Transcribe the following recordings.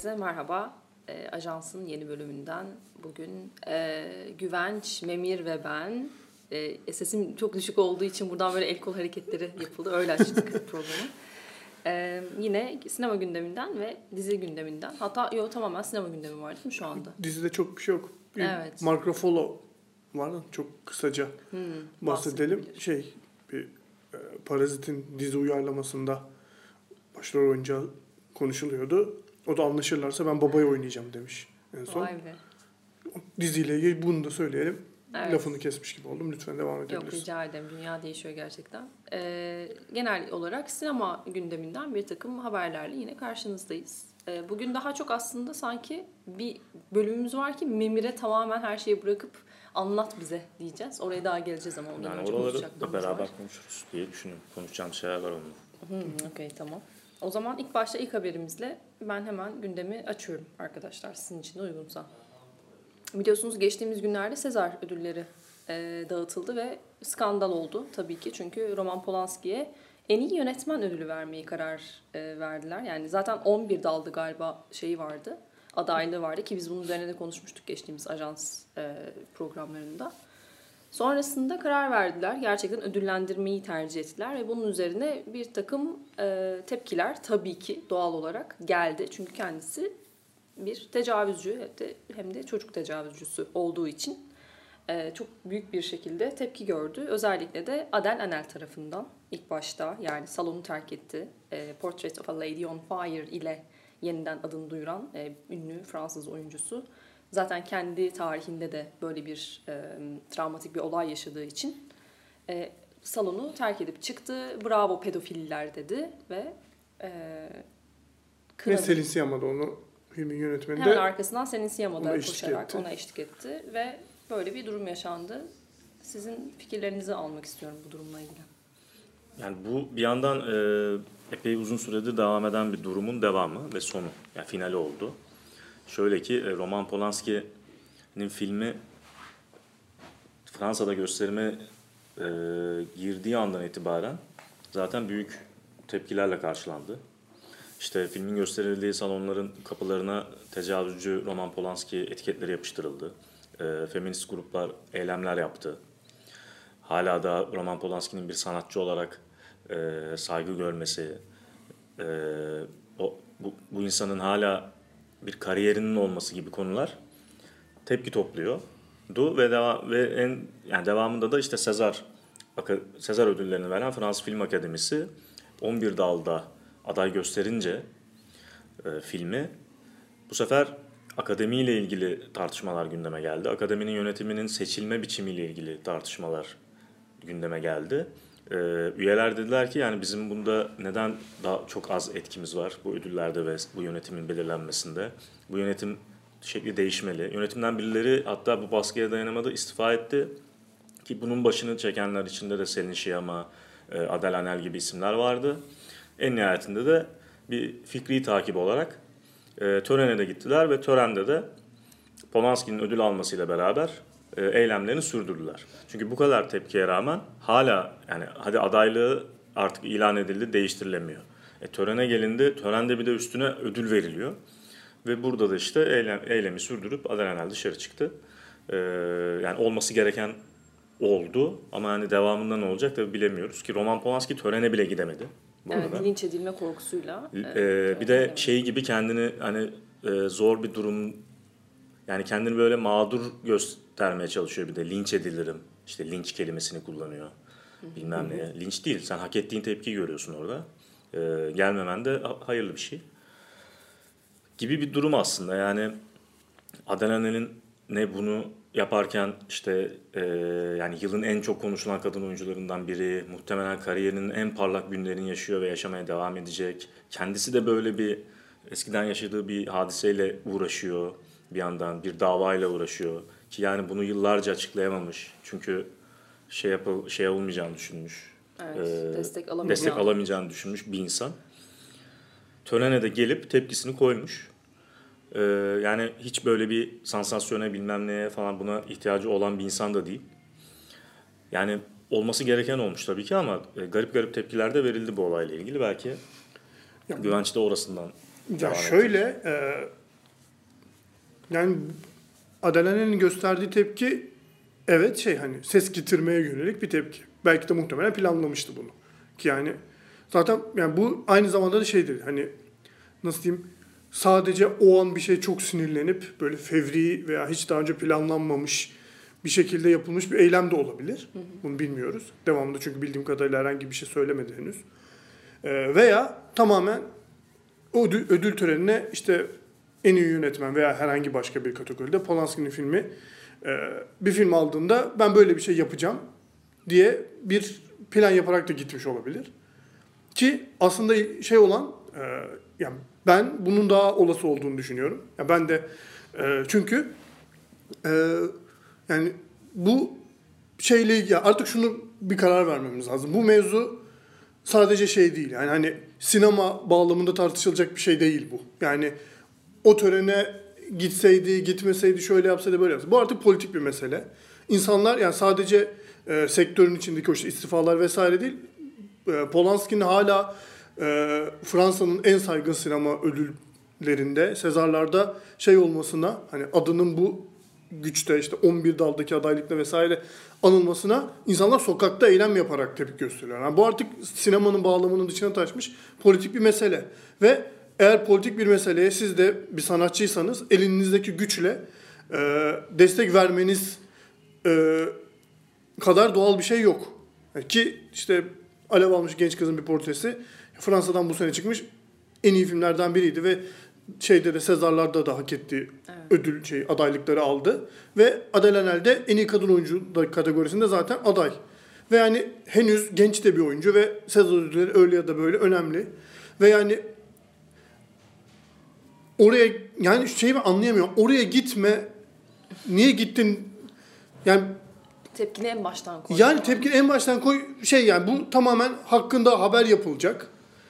Herkese merhaba. E, Ajans'ın yeni bölümünden bugün e, Güvenç, Memir ve ben e, sesim çok düşük olduğu için buradan böyle el kol hareketleri yapıldı. Öyle açtık programı. E, yine sinema gündeminden ve dizi gündeminden. Hatta yok tamamen sinema gündemi var değil mi şu anda? Dizide çok bir şey yok. Bir Evet. Mark Ruffalo var. Çok kısaca Hmm, bahsedelim. Şey, bir e, Parazit'in dizi uyarlamasında başrol oyuncağı konuşuluyordu. O da anlaşırlarsa ben babayı oynayacağım demiş en son. Vay be. Diziyle ilgili bunu da söyleyelim. Evet. Lafını kesmiş gibi oldum. Lütfen devam Yok edebiliriz. rica ederim. Dünya değişiyor gerçekten. Ee, genel olarak sinema gündeminden bir takım haberlerle yine karşınızdayız. Ee, bugün daha çok aslında sanki bir bölümümüz var ki Memir'e tamamen her şeyi bırakıp anlat bize diyeceğiz. Oraya daha geleceğiz ama ondan Yani önce oraları da beraber var. konuşuruz diye düşünüyorum. Konuşacağım şeyler var onun. Hmm, Okey tamam. O zaman ilk başta ilk haberimizle ben hemen gündemi açıyorum arkadaşlar sizin için de uygunsa. Biliyorsunuz geçtiğimiz günlerde Sezar ödülleri e, dağıtıldı ve skandal oldu tabii ki. Çünkü Roman Polanski'ye en iyi yönetmen ödülü vermeyi karar e, verdiler. Yani zaten 11 daldı galiba şeyi vardı. Adaylığı vardı ki biz bunun üzerine de konuşmuştuk geçtiğimiz ajans e, programlarında. Sonrasında karar verdiler. Gerçekten ödüllendirmeyi tercih ettiler ve bunun üzerine bir takım e, tepkiler tabii ki doğal olarak geldi. Çünkü kendisi bir tecavüzcü hem de, hem de çocuk tecavüzcüsü olduğu için e, çok büyük bir şekilde tepki gördü. Özellikle de Adele Anel tarafından ilk başta yani salonu terk etti. E, Portrait of a Lady on Fire ile yeniden adını duyuran e, ünlü Fransız oyuncusu. Zaten kendi tarihinde de böyle bir e, travmatik bir olay yaşadığı için e, salonu terk edip çıktı. Bravo pedofiller dedi ve e, Ve kınadı. Selin Siyama da onu filmin yönetmeni Hemen de arkasından Senin Siyama da ona eşlik koşarak etti. ona eşlik etti ve böyle bir durum yaşandı. Sizin fikirlerinizi almak istiyorum bu durumla ilgili. Yani bu bir yandan e, epey uzun süredir devam eden bir durumun devamı ve sonu. Yani finali oldu. Şöyle ki e, Roman Polanski'nin filmi Fransa'da gösterime e, girdiği andan itibaren zaten büyük tepkilerle karşılandı. İşte filmin gösterildiği salonların kapılarına tecavüzcü Roman Polanski etiketleri yapıştırıldı. E, feminist gruplar eylemler yaptı. Hala da Roman Polanski'nin bir sanatçı olarak e, saygı görmesi, e, o, bu, bu insanın hala bir kariyerinin olması gibi konular tepki topluyordu ve deva, ve en yani devamında da işte Sezar Sezar ödüllerini veren Fransız Film Akademisi 11 dalda aday gösterince e, filmi bu sefer akademiyle ilgili tartışmalar gündeme geldi. Akademinin yönetiminin seçilme biçimiyle ilgili tartışmalar gündeme geldi. Ee, üyeler dediler ki yani bizim bunda neden daha çok az etkimiz var bu ödüllerde ve bu yönetimin belirlenmesinde. Bu yönetim şekli değişmeli. Yönetimden birileri hatta bu baskıya dayanamadı istifa etti. Ki bunun başını çekenler içinde de Selin Şiyama, e, Adel Anel gibi isimler vardı. En nihayetinde de bir fikri takip olarak e, törene de gittiler ve törende de Polanski'nin ödül almasıyla beraber e, eylemlerini sürdürdüler. Çünkü bu kadar tepkiye rağmen hala yani hadi adaylığı artık ilan edildi değiştirilemiyor. E, törene gelindi, törende bir de üstüne ödül veriliyor. Ve burada da işte eylem, eylemi sürdürüp Adelanel dışarı çıktı. E, yani olması gereken oldu ama yani devamında ne olacak tabii bilemiyoruz ki Roman Polanski törene bile gidemedi. Bu Evet, arada. linç edilme korkusuyla. Ee, e, bir de şey gibi kendini hani e, zor bir durum yani kendini böyle mağdur göstermeye çalışıyor bir de linç edilirim. İşte linç kelimesini kullanıyor. Bilmem ne. Linç değil. Sen hak ettiğin tepkiyi görüyorsun orada. Ee, gelmemen de ha- hayırlı bir şey. Gibi bir durum aslında. Yani Adelanel'in ne bunu yaparken işte e, yani yılın en çok konuşulan kadın oyuncularından biri muhtemelen kariyerinin en parlak günlerini yaşıyor ve yaşamaya devam edecek. Kendisi de böyle bir eskiden yaşadığı bir hadiseyle uğraşıyor bir yandan bir davayla uğraşıyor ki yani bunu yıllarca açıklayamamış çünkü şey yapıl şey olmayacağını düşünmüş. Evet, Ee, destek alamayacağını. destek alamayacağını düşünmüş bir insan. Törene de gelip tepkisini koymuş. Ee, yani hiç böyle bir sansasyona bilmem neye falan buna ihtiyacı olan bir insan da değil. Yani olması gereken olmuş tabii ki ama e, garip garip tepkiler de verildi bu olayla ilgili. Belki Ya- Güvenç de orasından Ya devam şöyle e, yani Adalene'nin gösterdiği tepki evet şey hani ses getirmeye yönelik bir tepki. Belki de muhtemelen planlamıştı bunu. Ki yani zaten yani bu aynı zamanda da şeydir hani nasıl diyeyim sadece o an bir şey çok sinirlenip böyle fevri veya hiç daha önce planlanmamış bir şekilde yapılmış bir eylem de olabilir. Bunu bilmiyoruz. Devamında çünkü bildiğim kadarıyla herhangi bir şey söylemedi henüz. E, veya tamamen o ödül, ödül törenine işte en iyi yönetmen veya herhangi başka bir kategoride Polanski'nin filmi e, bir film aldığında ben böyle bir şey yapacağım diye bir plan yaparak da gitmiş olabilir. Ki aslında şey olan e, yani ben bunun daha olası olduğunu düşünüyorum. Ya ben de e, çünkü yani bu şeyle ilgili artık şunu bir karar vermemiz lazım. Bu mevzu sadece şey değil. Yani hani sinema bağlamında tartışılacak bir şey değil bu. Yani o törene gitseydi, gitmeseydi, şöyle yapsaydı, böyle yapsaydı. Bu artık politik bir mesele. İnsanlar yani sadece e, sektörün içindeki o işte istifalar vesaire değil. E, Polanski'nin hala e, Fransa'nın en saygın sinema ödüllerinde, Sezarlarda şey olmasına, hani adının bu güçte işte 11 daldaki adaylıkla vesaire anılmasına insanlar sokakta eylem yaparak tepki gösteriyorlar. Yani bu artık sinemanın bağlamının dışına taşmış politik bir mesele. Ve eğer politik bir meseleye siz de bir sanatçıysanız elinizdeki güçle e, destek vermeniz e, kadar doğal bir şey yok. Ki işte Alev almış genç kızın bir portresi Fransa'dan bu sene çıkmış en iyi filmlerden biriydi ve şeyde de Sezarlar'da da hak ettiği Evet. ödül şey adaylıkları aldı ve Adele Haenel de en iyi kadın oyuncu kategorisinde zaten aday. Ve yani henüz genç de bir oyuncu ve Sezar ödülleri öyle ya da böyle önemli. Ve yani oraya yani şeyi ben anlayamıyorum. Oraya gitme. Niye gittin? Yani Tepkini en baştan koy. yani tepki en baştan koy şey yani bu tamamen hakkında haber yapılacak.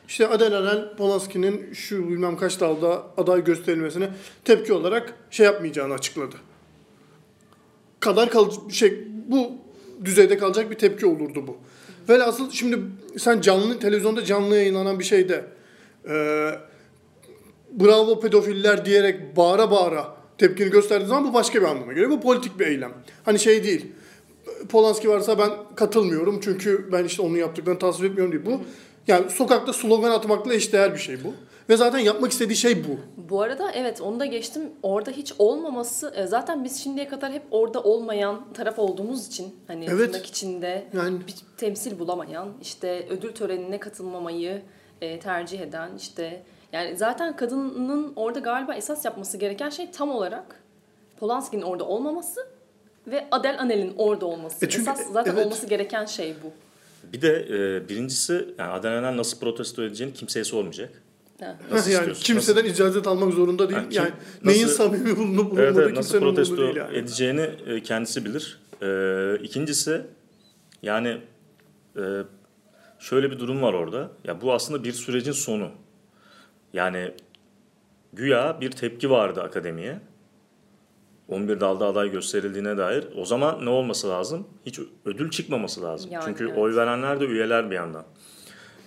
İşte Adel Alel Polanski'nin şu bilmem kaç dalda aday gösterilmesine tepki olarak şey yapmayacağını açıkladı. Kadar kalıcı şey bu düzeyde kalacak bir tepki olurdu bu. Velhasıl şimdi sen canlı televizyonda canlı yayınlanan bir şeyde e, bravo pedofiller diyerek bağıra bağıra tepkini gösterdiğin zaman bu başka bir anlama geliyor. Bu politik bir eylem. Hani şey değil. Polanski varsa ben katılmıyorum çünkü ben işte onun yaptıklarını tasvip etmiyorum değil. Bu yani sokakta slogan atmakla eşdeğer bir şey bu. Ve zaten yapmak istediği şey bu. Bu arada evet onu da geçtim. Orada hiç olmaması e, zaten biz şimdiye kadar hep orada olmayan taraf olduğumuz için hani Evet. tırnak içinde Yani bir temsil bulamayan işte ödül törenine katılmamayı e, tercih eden işte yani zaten kadının orada galiba esas yapması gereken şey tam olarak Polanski'nin orada olmaması ve Adel Anel'in orada olması. E çünkü- esas zaten evet. olması gereken şey bu. Bir de e, birincisi yani Adanalar nasıl protesto edeceğini kimseye sormayacak. Ha. Nasıl yani kimseden icazet almak zorunda değil. Ha, kim- yani neyin nasıl- samimi bulunup Evet, bulunmadığı evet, nasıl kimsenin umurunda protesto değil yani. edeceğini e, kendisi bilir. E, ikincisi yani e, şöyle bir durum var orada. Ya bu aslında bir sürecin sonu. Yani güya bir tepki vardı akademiye. 11 dalda aday gösterildiğine dair. O zaman ne olması lazım? Hiç ödül çıkmaması lazım. Yani, Çünkü evet. oy verenler de üyeler bir yandan.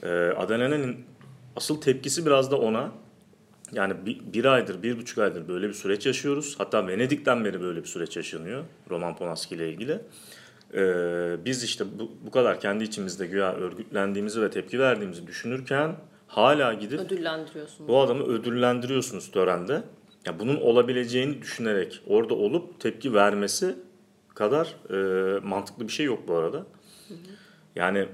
Ee, Adana'nın asıl tepkisi biraz da ona. Yani bir, bir aydır, bir buçuk aydır böyle bir süreç yaşıyoruz. Hatta Venedik'ten beri böyle bir süreç yaşanıyor Roman Polanski ile ilgili. Ee, biz işte bu, bu kadar kendi içimizde güya örgütlendiğimizi ve tepki verdiğimizi düşünürken hala gidip Ödüllendiriyorsun. bu adamı ödüllendiriyorsunuz törende. Ya bunun olabileceğini düşünerek orada olup tepki vermesi kadar e, mantıklı bir şey yok bu arada. Yani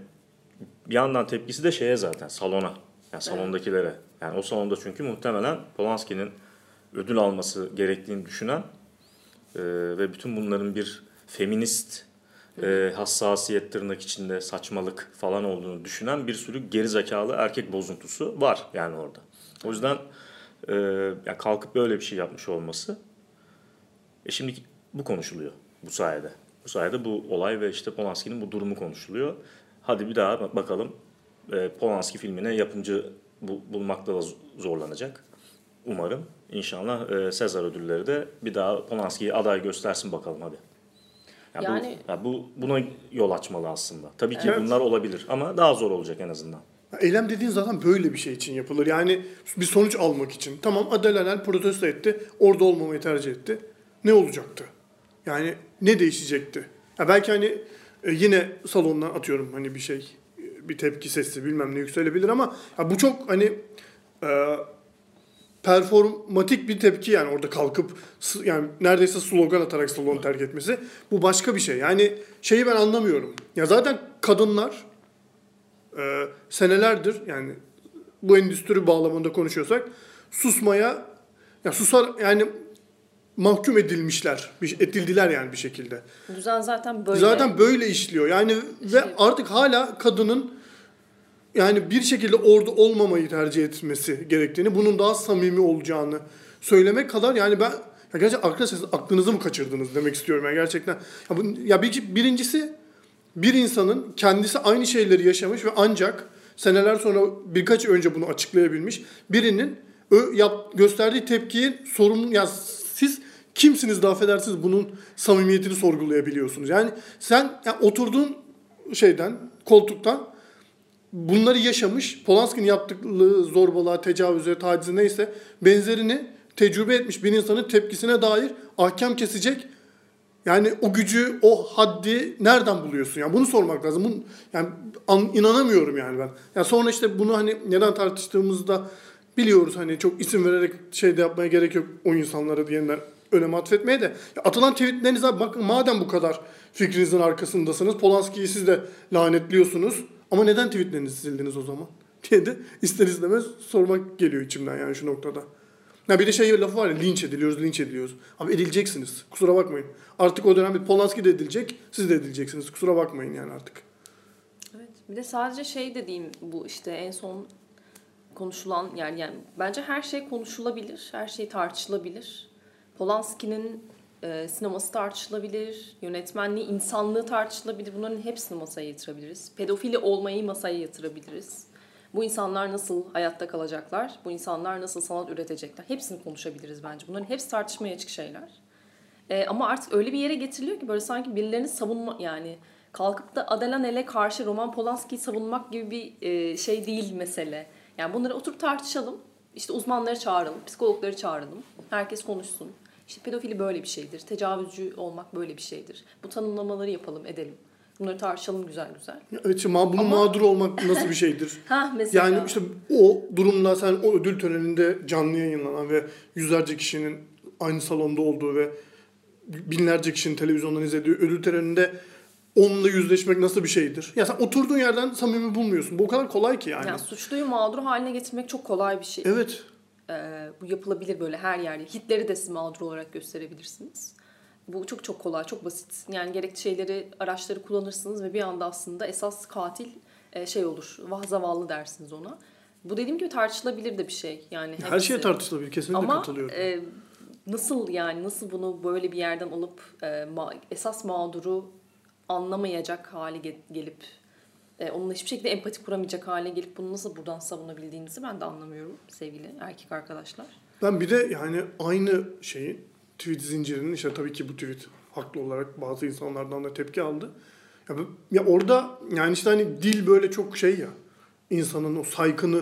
bir yandan tepkisi de şeye zaten salona. Yani salondakilere. Yani o salonda çünkü muhtemelen Polanski'nin ödül alması gerektiğini düşünen e, ve bütün bunların bir feminist e, hassasiyet tırnak içinde saçmalık falan olduğunu düşünen bir sürü gerizekalı erkek bozuntusu var yani orada. O yüzden e, ya kalkıp böyle bir şey yapmış olması e şimdi bu konuşuluyor bu sayede. Bu sayede bu olay ve işte Polanski'nin bu durumu konuşuluyor. Hadi bir daha bak- bakalım e, Polanski filmine yapımcı bu, bulmakta da zorlanacak. Umarım. İnşallah e, Sezar ödülleri de bir daha Polanski'yi aday göstersin bakalım hadi. Ya Yani- bu, ya bu buna yol açmalı aslında. Tabii ki Evet. bunlar olabilir ama daha zor olacak en azından. Eylem dediğin zaten böyle bir şey için yapılır. Yani bir sonuç almak için. Tamam Adel protesto etti. Orada olmamayı tercih etti. Ne olacaktı? Yani ne değişecekti? Ya belki hani e, yine salondan atıyorum hani bir şey bir tepki sesi bilmem ne yükselebilir ama ya bu çok hani e, performatik bir tepki yani orada kalkıp yani neredeyse slogan atarak salonu terk etmesi. Bu başka bir şey. Yani şeyi ben anlamıyorum. Ya zaten kadınlar e, senelerdir yani bu endüstri bağlamında konuşuyorsak susmaya ya susar yani mahkum edilmişler. Edildiler yani bir şekilde. Düzen zaten böyle. Zaten böyle işliyor. Yani ve artık hala kadının yani bir şekilde orada olmamayı tercih etmesi gerektiğini, bunun daha samimi olacağını söylemek kadar yani ben ya gerçekten arkadaşlar aklınızı mı kaçırdınız demek istiyorum yani gerçekten. Ya, bu, ya bir, birincisi bir insanın kendisi aynı şeyleri yaşamış ve ancak seneler sonra birkaç önce bunu açıklayabilmiş birinin ö, yap, gösterdiği tepkiyi sorumlu ya siz kimsiniz de affedersiniz bunun samimiyetini sorgulayabiliyorsunuz. Yani sen ya oturduğun şeyden koltuktan bunları yaşamış, Polanski'nin yaptıkları zorbalığa, tecavüze, tacize neyse benzerini tecrübe etmiş bir insanın tepkisine dair ahkam kesecek yani o gücü, o haddi nereden buluyorsun? Yani bunu sormak lazım. Bunu, yani an, inanamıyorum yani ben. Yani sonra işte bunu hani neden tartıştığımızda biliyoruz hani çok isim vererek şey de yapmaya gerek yok o insanlara diyenler önem atfetmeye de. Ya atılan tweetlerinize bakın madem bu kadar fikrinizin arkasındasınız Polanski'yi siz de lanetliyorsunuz ama neden tweetlerinizi sildiniz o zaman? diye de ister istemez sormak geliyor içimden yani şu noktada. Ya bir de şey lafı var ya linç ediliyoruz, linç ediliyoruz. Abi edileceksiniz. Kusura bakmayın. Artık o dönem bir Polanski de edilecek, siz de edileceksiniz. Kusura bakmayın yani artık. Evet. Bir de sadece şey dediğim bu işte en son konuşulan yani, yani bence her şey konuşulabilir, her şey tartışılabilir. Polanski'nin e, sineması tartışılabilir, yönetmenliği, insanlığı tartışılabilir. Bunların hepsini masaya yatırabiliriz. Pedofili olmayı masaya yatırabiliriz. Bu insanlar nasıl hayatta kalacaklar? Bu insanlar nasıl sanat üretecekler? Hepsini konuşabiliriz bence. Bunların hepsi tartışmaya açık şeyler. E, ama artık öyle bir yere getiriliyor ki böyle sanki birilerini savunma yani kalkıp da Adelanel'e karşı Roman Polanski'yi savunmak gibi bir e, şey değil mesele. Yani bunları oturup tartışalım. İşte uzmanları çağıralım, psikologları çağıralım. Herkes konuşsun. İşte pedofili böyle bir şeydir. Tecavüzcü olmak böyle bir şeydir. Bu tanımlamaları yapalım, edelim. Bunları tartışalım güzel güzel. Evet, şimdi ma- bunun Ama- mağdur olmak nasıl bir şeydir? Ha mesela. Yani işte o durumda sen o ödül töreninde canlı yayınlanan ve yüzlerce kişinin aynı salonda olduğu ve binlerce kişinin televizyondan izlediği ödül töreninde onunla yüzleşmek nasıl bir şeydir? Ya sen oturduğun yerden samimi bulmuyorsun. Bu o kadar kolay ki yani. yani suçluyu mağdur haline getirmek çok kolay bir şey. Evet. Ee, bu yapılabilir böyle her yerde. Hitler'i de siz mağdur olarak gösterebilirsiniz. Bu çok çok kolay, çok basit. Yani gerekli şeyleri, araçları kullanırsınız ve bir anda aslında esas katil e, şey olur. Vah zavallı dersiniz ona. Bu dediğim gibi tartışılabilir de bir şey. Yani Her hepsi. şey tartışılabilir. Kesinlikle Ama katılıyorum. e, nasıl yani nasıl bunu böyle bir yerden alıp e, ma- esas mağduru anlamayacak hale ge- gelip e, onunla hiçbir şekilde empati kuramayacak hale gelip bunu nasıl buradan savunabildiğinizi ben de anlamıyorum sevgili erkek arkadaşlar. Ben bir de yani aynı şeyi tweet zincirinin işte tabii ki bu tweet haklı olarak bazı insanlardan da tepki aldı. Ya, ya orada yani işte hani dil böyle çok şey ya insanın o saykını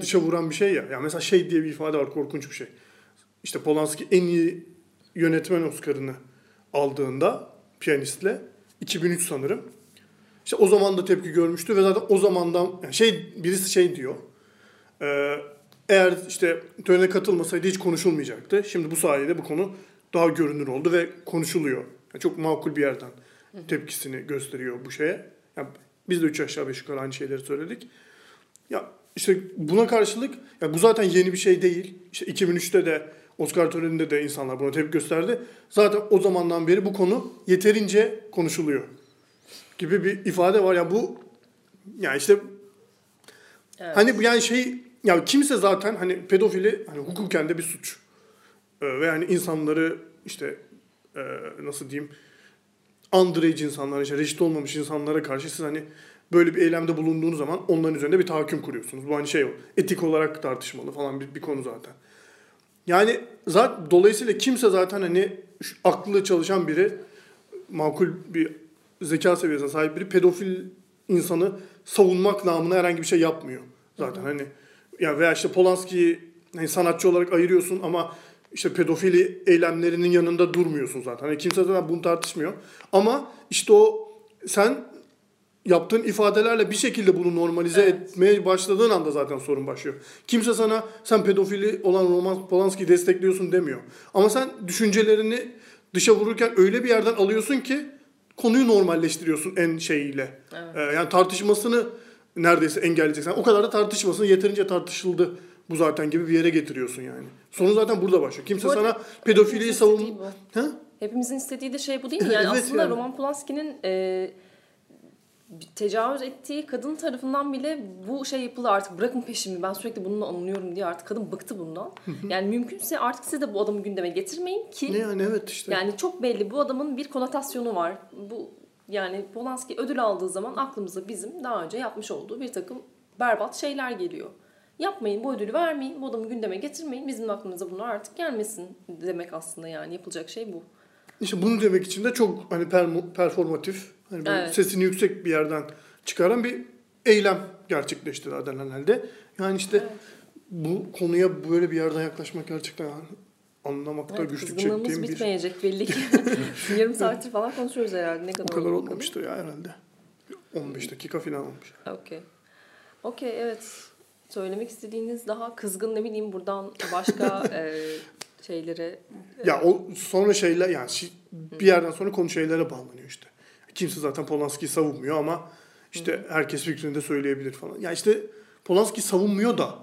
dışa vuran bir şey ya. Ya mesela şey diye bir ifade var korkunç bir şey. İşte Polanski en iyi yönetmen Oscar'ını aldığında piyanistle 2003 sanırım. İşte o zaman da tepki görmüştü ve zaten o zamandan yani şey birisi şey diyor. Ee, eğer işte törene katılmasaydı hiç konuşulmayacaktı. Şimdi bu sayede bu konu daha görünür oldu ve konuşuluyor. Yani çok makul bir yerden tepkisini gösteriyor bu şeye. Yani biz de üç aşağı beş yukarı aynı şeyleri söyledik. Ya işte buna karşılık ya bu zaten yeni bir şey değil. İşte 2003'te de Oscar töreninde de insanlar buna tepki gösterdi. Zaten o zamandan beri bu konu yeterince konuşuluyor gibi bir ifade var. Ya bu yani işte Evet. Hani bu yani şey ya kimse zaten hani pedofili hani hukuken de bir suç. Ee, ve yani insanları işte e, nasıl diyeyim underage insanlara, işte reşit olmamış insanlara karşı siz hani böyle bir eylemde bulunduğunuz zaman onların üzerinde bir tahakküm kuruyorsunuz. Bu hani şey etik olarak tartışmalı falan bir, bir konu zaten. Yani zaten dolayısıyla kimse zaten hani aklı çalışan biri makul bir zeka seviyesine sahip biri pedofil insanı savunmak namına herhangi bir şey yapmıyor zaten. Hani ya veya işte Polanski'yi hani sanatçı olarak ayırıyorsun ama işte pedofili eylemlerinin yanında durmuyorsun zaten. Hani kimse zaten bunu tartışmıyor. Ama işte o sen yaptığın ifadelerle bir şekilde bunu normalize Evet. etmeye başladığın anda zaten sorun başlıyor. Kimse sana sen pedofili olan Roman Polanski'yi destekliyorsun demiyor. Ama sen düşüncelerini dışa vururken öyle bir yerden alıyorsun ki konuyu normalleştiriyorsun en şeyiyle. Evet. Ee, yani tartışmasını neredeyse engelleyeceksin. O kadar da tartışmasın yeterince tartışıldı bu zaten gibi bir yere getiriyorsun yani. Sorun zaten burada başlıyor. Kimse Bu sana pedofiliyi savun... Ha? Hepimizin istediği de şey bu değil mi? Yani Evet aslında yani. Roman Polanski'nin e, tecavüz ettiği kadın tarafından bile bu şey yapıldı artık bırakın peşimi ben sürekli bununla anlıyorum diye artık kadın bıktı bundan. yani mümkünse artık siz de bu adamı gündeme getirmeyin ki Ne yani evet işte. yani çok belli bu adamın bir konotasyonu var. Bu yani Polanski ödül aldığı zaman aklımıza bizim daha önce yapmış olduğu bir takım berbat şeyler geliyor. Yapmayın bu ödülü vermeyin, bu adamı gündeme getirmeyin. Bizim aklımıza bunlar artık gelmesin demek aslında yani yapılacak şey bu. İşte bunu demek için de çok hani performatif, hani Evet. sesini yüksek bir yerden çıkaran bir eylem gerçekleşti Adenal'de. Yani işte Evet. bu konuya böyle bir yerden yaklaşmak gerçekten yani anlamakta Evet, güçlük çektiğim bir bitmeyecek belli ki. Yarım saattir falan konuşuyoruz herhalde. Ne o kadar kadar oldu olmamıştır ya herhalde. 15 dakika falan olmuş. Okey. Okey evet. Söylemek istediğiniz daha kızgın ne bileyim buradan başka e, şeylere Ya o sonra şeyler yani şi- bir yerden sonra konu şeylere bağlanıyor işte. Kimse zaten Polanski'yi savunmuyor ama işte herkes fikrini de söyleyebilir falan. Ya işte Polanski savunmuyor da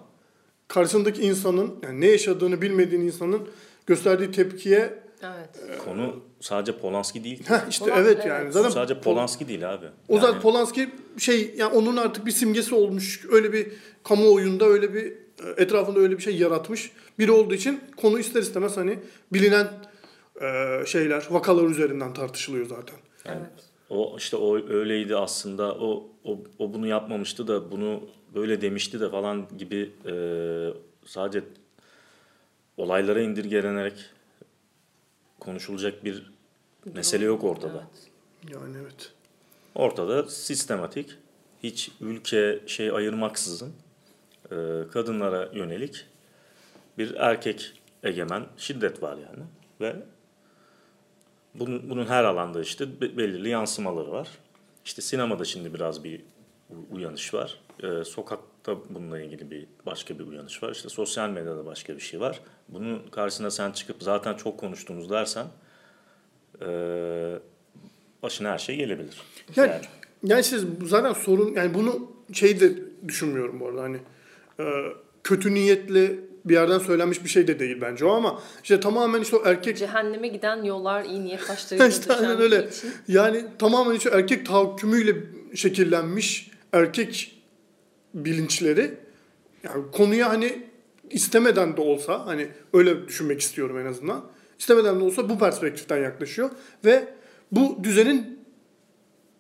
karşısındaki insanın yani ne yaşadığını bilmediğin insanın gösterdiği tepkiye evet. Konu sadece Polanski değil. heh işte Polan- evet evet. yani zaten sadece Polanski değil abi. o Yani zaten Polanski şey yani onun artık bir simgesi olmuş. Öyle bir kamuoyunda öyle bir e, etrafında öyle bir şey yaratmış biri olduğu için konu ister istemez hani bilinen e, şeyler, vakalar üzerinden tartışılıyor zaten. Yani Evet. O işte o öyleydi aslında. O, o o bunu yapmamıştı da bunu böyle demişti de falan gibi e, sadece olaylara indirgenerek konuşulacak bir mesele yok ortada. Evet. Yani evet. Ortada sistematik, hiç ülke şey ayırmaksızın e, kadınlara yönelik bir erkek egemen şiddet var yani. Ve bunun, bunun her alanda işte be- belirli yansımaları var. İşte sinemada şimdi biraz bir uyanış var. E, sokakta bununla ilgili bir başka bir uyanış var. İşte sosyal medyada başka bir şey var. Bunun karşısına sen çıkıp zaten çok konuştunuz dersen e, başına her şey gelebilir. Yani, yani siz zaten sorun yani bunu şey de düşünmüyorum bu arada hani e, kötü niyetli bir yerden söylenmiş bir şey de değil bence o ama işte tamamen işte o erkek Cehenneme giden yollar iyi niyet taşlarıyla işte aynen öyle. için. Yani tamamen işte erkek tahakkümüyle şekillenmiş erkek bilinçleri yani konuya hani istemeden de olsa hani öyle düşünmek istiyorum en azından. İstemeden de olsa bu perspektiften yaklaşıyor ve bu düzenin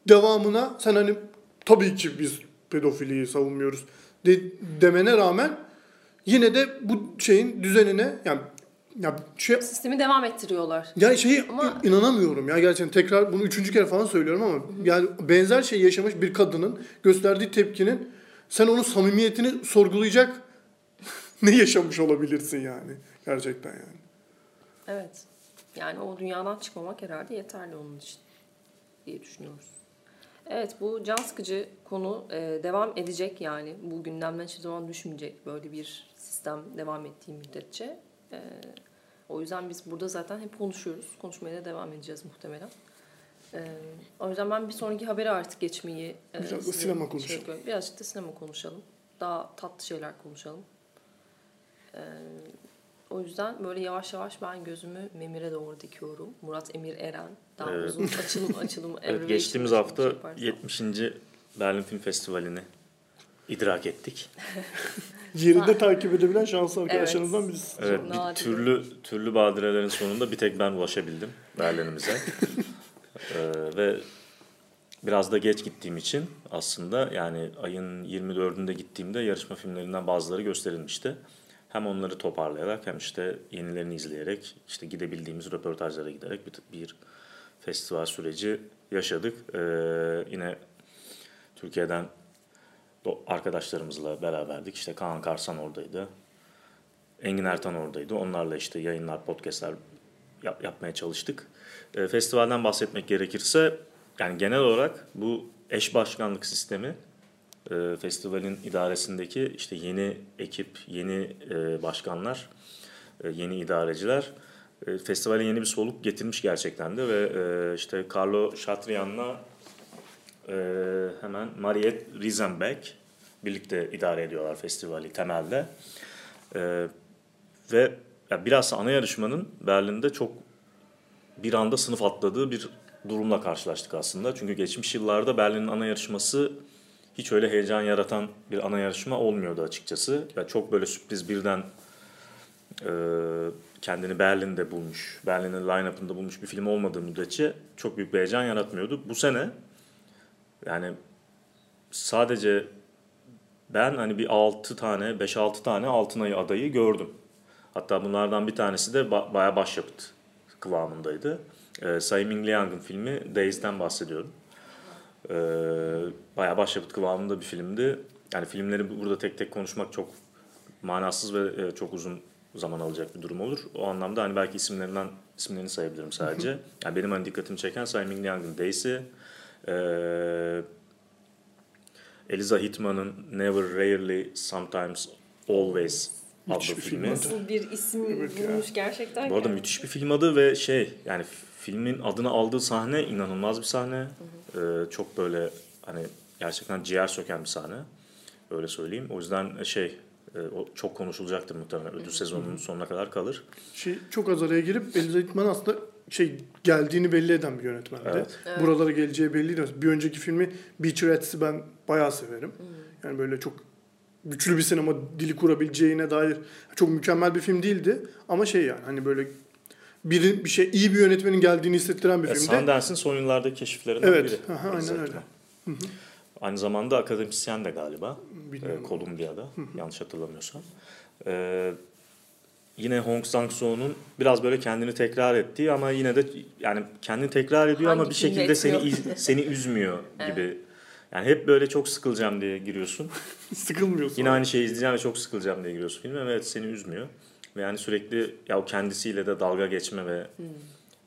devamına sen hani tabii ki biz pedofiliyi savunmuyoruz de, demene rağmen yine de bu şeyin düzenine yani ya şey Sistemi devam ettiriyorlar. ya şeyi Ama- inanamıyorum ya gerçekten tekrar bunu üçüncü kere falan söylüyorum ama yani benzer şey yaşamış bir kadının gösterdiği tepkinin sen onun samimiyetini sorgulayacak ne yaşamış olabilirsin yani gerçekten yani. Evet. Yani o dünyadan çıkmamak herhalde yeterli onun için diye düşünüyoruz. Evet bu can sıkıcı konu e, devam edecek yani. Bu gündemden hiçbir zaman düşmeyecek böyle bir sistem devam ettiği müddetçe. E, o yüzden biz burada zaten hep konuşuyoruz. Konuşmaya da devam edeceğiz muhtemelen. E, o yüzden ben bir sonraki habere artık geçmeyi... e, Biraz da sinema şey konuşalım. yapıyorum. Birazcık da sinema konuşalım. Daha tatlı şeyler konuşalım. E, o yüzden böyle yavaş yavaş ben gözümü Memir'e doğru dikiyorum. Murat Emir Eren. Daha Evet. uzun açılım açılım. Evet, geçtiğimiz hafta şey yaparsam. 70. Berlin Film Festivali'ni idrak ettik. Yerinde takip edebilen şanslı arkadaşlarımızdan birisi. Evet, bir nadir. türlü türlü badirelerin sonunda bir tek ben ulaşabildim Berlin'imize. Ee, ve biraz da geç gittiğim için aslında yani ayın 24'ünde gittiğimde yarışma filmlerinden bazıları gösterilmişti. Hem onları toparlayarak hem işte yenilerini izleyerek işte gidebildiğimiz röportajlara giderek bir, bir festival süreci yaşadık. Ee, yine Türkiye'den arkadaşlarımızla beraberdik. İşte Kaan Karsan oradaydı. Engin Ertan oradaydı. Onlarla işte yayınlar, podcastler yap- yapmaya çalıştık. E, festivalden bahsetmek gerekirse yani genel olarak bu eş başkanlık sistemi e, festivalin idaresindeki işte yeni ekip, yeni e, başkanlar, e, yeni idareciler e, festivale yeni bir soluk getirmiş gerçekten de ve e, işte Carlo Chatrian'la e, hemen Mariette Riesenbeck birlikte idare ediyorlar festivali temelde. E, ve ya biraz ana yarışmanın Berlin'de çok bir anda sınıf atladığı bir durumla karşılaştık aslında. Çünkü geçmiş yıllarda Berlin'in ana yarışması hiç öyle heyecan yaratan bir ana yarışma olmuyordu açıkçası. Ya çok böyle sürpriz birden e, kendini Berlin'de bulmuş, Berlin'in line-up'ında bulmuş bir film olmadığı müddetçe çok büyük bir heyecan yaratmıyordu. Bu sene yani sadece ben hani bir 6 tane, 5-6 tane altın ayı adayı gördüm. Hatta bunlardan bir tanesi de ba- bayağı başyapıt kıvamındaydı. Ee, Tsai Ming Liang'ın filmi Days'den bahsediyorum. Ee, bayağı başyapıt kıvamında bir filmdi. Yani filmleri burada tek tek konuşmak çok manasız ve e, çok uzun zaman alacak bir durum olur. O anlamda hani belki isimlerinden isimlerini sayabilirim sadece. Yani benim hani dikkatimi çeken Tsai Ming Liang'ın Days'i, ee, Eliza Hittman'ın Never, Rarely, Sometimes, Always adlı Müthiş filmi. Nasıl bir isim Evet bulmuş gerçekten. Bu arada yani. müthiş bir film adı ve şey yani filmin adını aldığı sahne inanılmaz bir sahne. Ee, çok böyle hani gerçekten ciğer söken bir sahne. Öyle söyleyeyim. O yüzden şey e, o çok konuşulacaktır muhtemelen. Ödül sezonunun sonuna kadar kalır. Şey çok az araya girip Eliza Hittman aslında şey geldiğini belli eden bir yönetmendi. Evet. Evet. Buralara geleceği belliydi. Bir önceki filmi Beach Rats'i ben bayağı severim. Yani böyle çok güçlü bir sinema dili kurabileceğine dair çok mükemmel bir film değildi ama şey yani hani böyle bir bir şey iyi bir yönetmenin geldiğini hissettiren bir Ya, filmdi. Sundance'in son yıllardaki keşiflerinden Evet, biri. aha, aynen öyle. Hittman. Aynı zamanda akademisyen de galiba. Bilmiyorum. e, Kolumbiya'da yanlış hatırlamıyorsam. E, yine Hong Sang-soo'nun biraz böyle kendini tekrar ettiği ama yine de yani kendini tekrar ediyor ama Hangi bir filmde şekilde seni iz- seni üzmüyor gibi. Yani hep böyle çok sıkılacağım diye giriyorsun. Sıkılmıyorsun. Yine aynı şeyi izleyeceğim ve çok sıkılacağım diye giriyorsun filme. Evet seni üzmüyor. Ve yani sürekli ya o kendisiyle de dalga geçme ve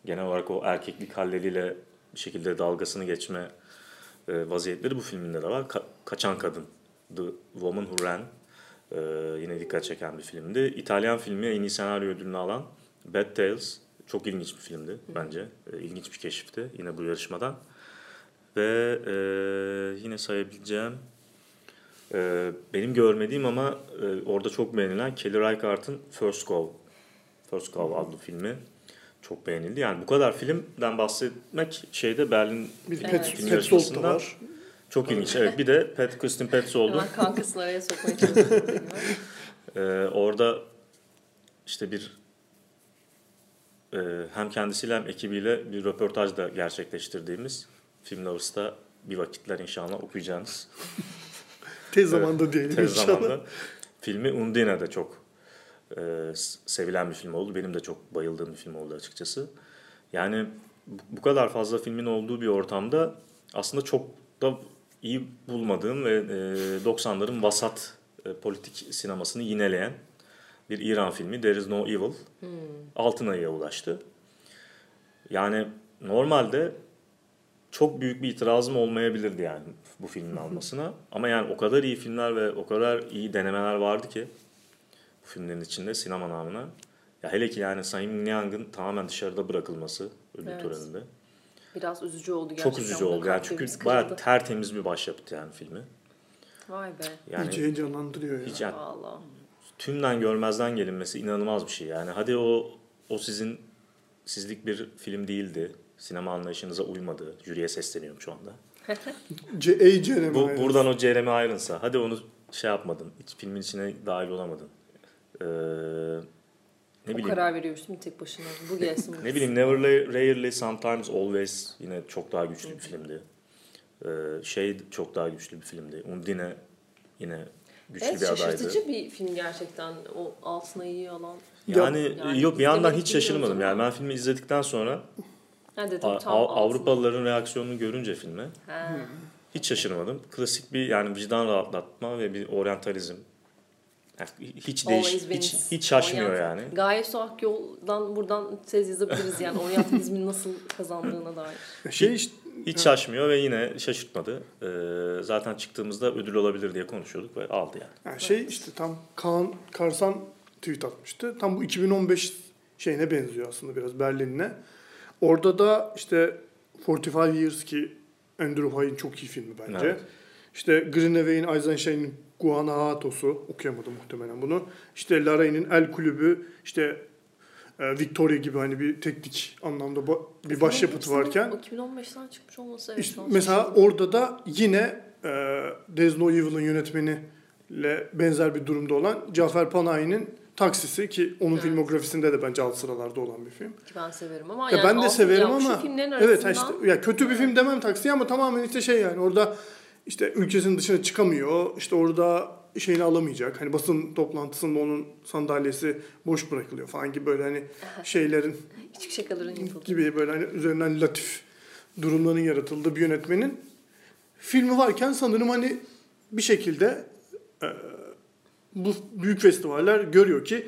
genel olarak o erkeklik halleriyle bir şekilde dalgasını geçme e, vaziyetleri bu filminde de var. Ka- Kaçan Kadın, The Woman Who Ran e, yine dikkat çeken bir filmdi. İtalyan filmi en iyi senaryo ödülünü alan Bad Tales çok ilginç bir filmdi bence. E, ilginç bir keşifti yine bu yarışmadan. Ve e, yine sayabileceğim e, benim görmediğim ama e, orada çok beğenilen Kelly Reichardt'ın First Call, First Call adlı filmi çok beğenildi. Yani bu kadar filmden bahsetmek şeyde Berlin Bir. Pet, Pet Sold da var. Çok ilginç. Evet bir de Pat, Kristen Petzold'un Hemen kankasını araya sokmaya çalışıyorum. Ee, orada işte bir e, hem kendisiyle hem ekibiyle bir röportaj da gerçekleştirdiğimiz Film Lovers'ta bir vakitler inşallah okuyacağınız Tez zamanda diyelim tez inşallah. zamanda. Filmi Undine de çok e, sevilen bir film oldu. Benim de çok bayıldığım bir film oldu açıkçası. Yani bu kadar fazla filmin olduğu bir ortamda aslında çok da iyi bulmadığım ve e, 90'ların vasat e, politik sinemasını yineleyen bir İran filmi There is no Evil altın ayıya ulaştı. Yani normalde çok büyük bir itirazım olmayabilirdi yani bu filmin almasına. Ama yani o kadar iyi filmler ve o kadar iyi denemeler vardı ki bu filmlerin içinde sinema namına. Ya hele ki yani Sayın Niang'ın tamamen dışarıda bırakılması ödül Evet. töreninde. Biraz üzücü oldu gerçekten. Çok üzücü oldu yani çünkü bayağı tertemiz bir başyapıt yani filmi. Vay be. Yani İyice heyecanlandırıyor ya. hiç yani Valla. tümden görmezden gelinmesi inanılmaz bir şey. Yani hadi o o sizin sizlik bir film değildi. Sinema anlayışınıza uymadı. Jüriye sesleniyorum şu anda. C A Jeremy Bu, Irons. buradan o Jeremy Irons'a. Hadi onu şey yapmadın. Hiç filmin içine dahil olamadın. Ee, ne O bileyim. karar veriyorsun tek başına? Bu gelsin. Ne bileyim Never Rarely Sometimes Always yine çok daha güçlü bir filmdi. Ee, şey çok daha güçlü bir filmdi. Undine yine güçlü Evet bir adaydı. şaşırtıcı bir film gerçekten. O altın ayıyı alan. Yani, Yani yok bir yandan hiç şaşırmadım. Yani ben filmi izledikten sonra Ha dedim tam. Avrupalıların reaksiyonunu görünce filme Ha. Hiç şaşırmadım. Klasik bir yani vicdan rahatlatma ve bir oryantalizm. Yani hiç değiş Always hiç, hiç şaşmıyor yani. Gaye Su Akyol'dan buradan tez yazabiliriz yani oryantalizmin nasıl kazandığına dair. Şey işte Hiç şaşmıyor ve yine şaşırtmadı. Ee, zaten çıktığımızda ödül olabilir diye konuşuyorduk ve aldı yani. yani şey işte tam Kaan Karsan tweet atmıştı. Tam bu 2015 şeyine benziyor aslında biraz Berlin'ine. Orada da işte 45 Years ki Andrew Haig'in çok iyi filmi bence. Evet. İşte Greenaway'in Eisenstein'in Guanahato'su okuyamadım muhtemelen bunu. İşte Larraín'in El Kulübü işte e, Victoria gibi hani bir teknik anlamda ba- bir başyapıtı Filmin varken hepsinin O 2015'ten çıkmış olması evet. işte mesela orada da yine e, There's No Evil'ın yönetmeniyle benzer bir durumda olan Cafer Panayi'nin Taksisi ki onun Evet. filmografisinde de bence alt sıralarda olan bir film. Ki ben severim ama Ya yani ben de severim ama evet işte ya kötü bir film demem Taksi ama tamamen işte şey yani orada işte ülkesinin dışına çıkamıyor. işte orada şeyini alamayacak. Hani basın toplantısında onun sandalyesi boş bırakılıyor falan gibi böyle hani şeylerin küçük şakaların yapıldığı. gibi böyle hani üzerinden latif durumların yaratıldığı bir yönetmenin filmi varken sanırım hani bir şekilde e, bu büyük festivaller görüyor ki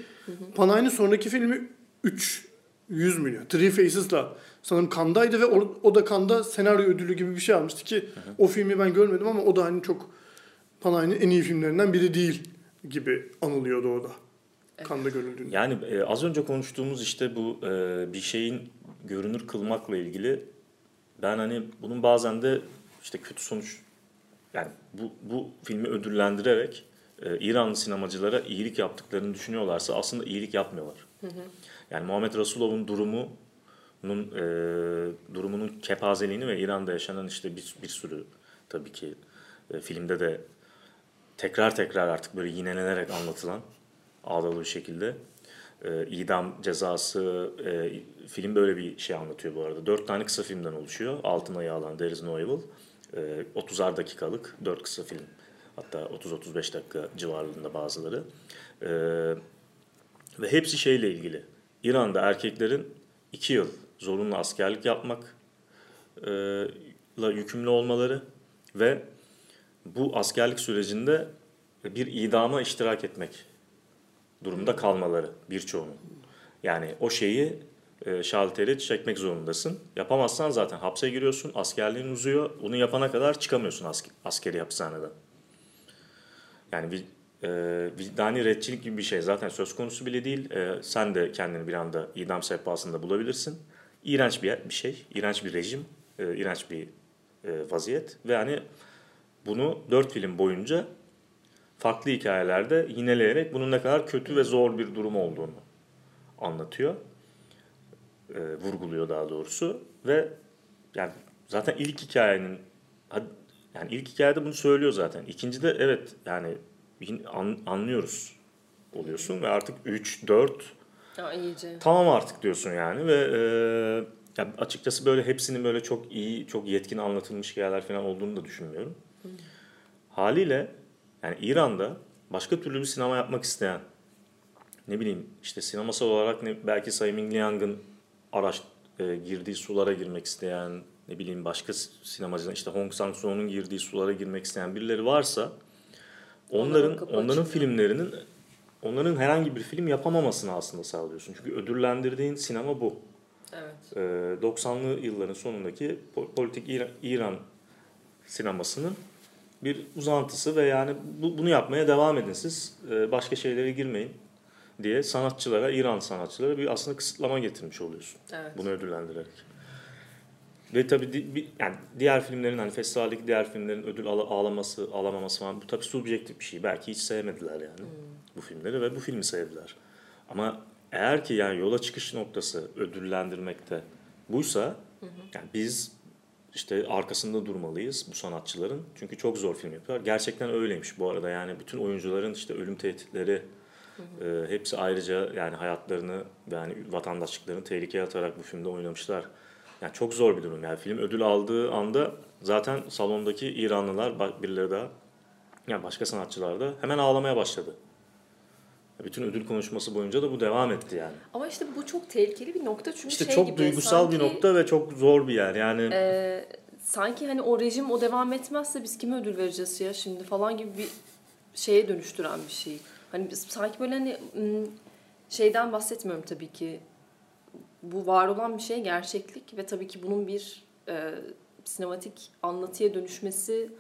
Panay'ın sonraki filmi 3 100 milyon. Three Faces'la sanırım Cannes'daydı ve o, o da Cannes'da senaryo ödülü gibi bir şey almıştı ki o filmi ben görmedim ama o da hani çok Panay'ın en iyi filmlerinden biri değil gibi anılıyordu o da. Cannes'da görüldüğünde. Yani e, az önce konuştuğumuz işte bu e, bir şeyin görünür kılmakla ilgili ben hani bunun bazen de işte kötü sonuç yani bu, bu filmi ödüllendirerek e, İranlı sinemacılara iyilik yaptıklarını düşünüyorlarsa aslında iyilik yapmıyorlar. Yani Muhammed Rasulov'un durumunun e, durumunun kepazeliğini ve İran'da yaşanan işte bir, bir sürü tabii ki e, filmde de tekrar tekrar artık böyle yinelenerek anlatılan ağdalı bir şekilde e, idam cezası e, film böyle bir şey anlatıyor bu arada. Dört tane kısa filmden oluşuyor. Altın Ayı alan There is no Evil. E, 30'ar dakikalık dört kısa film. Hatta 30-35 dakika civarlarında bazıları. E, ve hepsi şeyle ilgili. İran'da erkeklerin iki yıl zorunlu askerlik yapmak e, la yükümlü olmaları ve bu askerlik sürecinde bir idama iştirak etmek durumunda kalmaları birçoğunun. Yani o şeyi e, şalteri çekmek zorundasın. Yapamazsan zaten hapse giriyorsun, askerliğin uzuyor. Bunu yapana kadar çıkamıyorsun ask- askeri hapishaneden. Yani e, vicdani redçilik gibi bir şey zaten söz konusu bile değil. E, sen de kendini bir anda idam sehpasında bulabilirsin. İğrenç bir, bir şey, iğrenç bir rejim, e, iğrenç bir e, vaziyet. Ve hani bunu dört film boyunca farklı hikayelerde yineleyerek bunun ne kadar kötü ve zor bir durum olduğunu anlatıyor. E, vurguluyor daha doğrusu. Ve yani zaten ilk hikayenin yani ilk hikayede bunu söylüyor zaten. İkincide evet yani an, anlıyoruz oluyorsun ve artık 3 4 Ya iyice. tamam artık diyorsun yani ve e, ya açıkçası böyle hepsinin böyle çok iyi, çok yetkin anlatılmış hikayeler falan olduğunu da düşünmüyorum. Haliyle yani İran'da başka türlü bir sinema yapmak isteyen ne bileyim işte sinemasal olarak ne, belki Sayın Ming Liang'ın araç e, girdiği sulara girmek isteyen ne bileyim başka sinemacılar işte Hong Sang-soo'nun girdiği sulara girmek isteyen birileri varsa onların onların açılıyor. filmlerinin onların herhangi bir film yapamamasını aslında sağlıyorsun. Çünkü ödüllendirdiğin sinema bu. Evet. Ee, 90'lı yılların sonundaki po- politik İran, İran sinemasının bir uzantısı ve yani bu, bunu yapmaya devam edin siz. Ee, başka şeylere girmeyin diye sanatçılara, İran sanatçılara bir aslında kısıtlama getirmiş oluyorsun. Evet. Bunu ödüllendirerek. Ve tabii di- bir- yani diğer filmlerin hani festivaldeki diğer filmlerin ödül al- ağlaması, alamaması falan bu tabii subjektif bir şey. Belki hiç sevmediler yani bu filmleri ve bu filmi sevdiler. Ama eğer ki yani yola çıkış noktası ödüllendirmekte buysa yani biz işte arkasında durmalıyız bu sanatçıların. Çünkü çok zor film yapıyorlar. Gerçekten öyleymiş bu arada yani bütün oyuncuların işte ölüm tehditleri e, hepsi ayrıca yani hayatlarını yani vatandaşlıklarını tehlikeye atarak bu filmde oynamışlar. Yani çok zor bir durum. Yani film ödül aldığı anda zaten salondaki İranlılar birileri daha yani başka sanatçılar da hemen ağlamaya başladı. Bütün ödül konuşması boyunca da bu devam etti yani. Ama işte bu çok tehlikeli bir nokta çünkü İşte şey çok gibi duygusal bir sanki, nokta ve çok zor bir yer. Yani e, sanki hani o rejim o devam etmezse biz kime ödül vereceğiz ya şimdi falan gibi bir şeye dönüştüren bir şey. Hani biz sanki böyle hani ım, şeyden bahsetmiyorum tabii ki. Bu var olan bir şey gerçeklik ve tabii ki bunun bir e, sinematik anlatıya dönüşmesi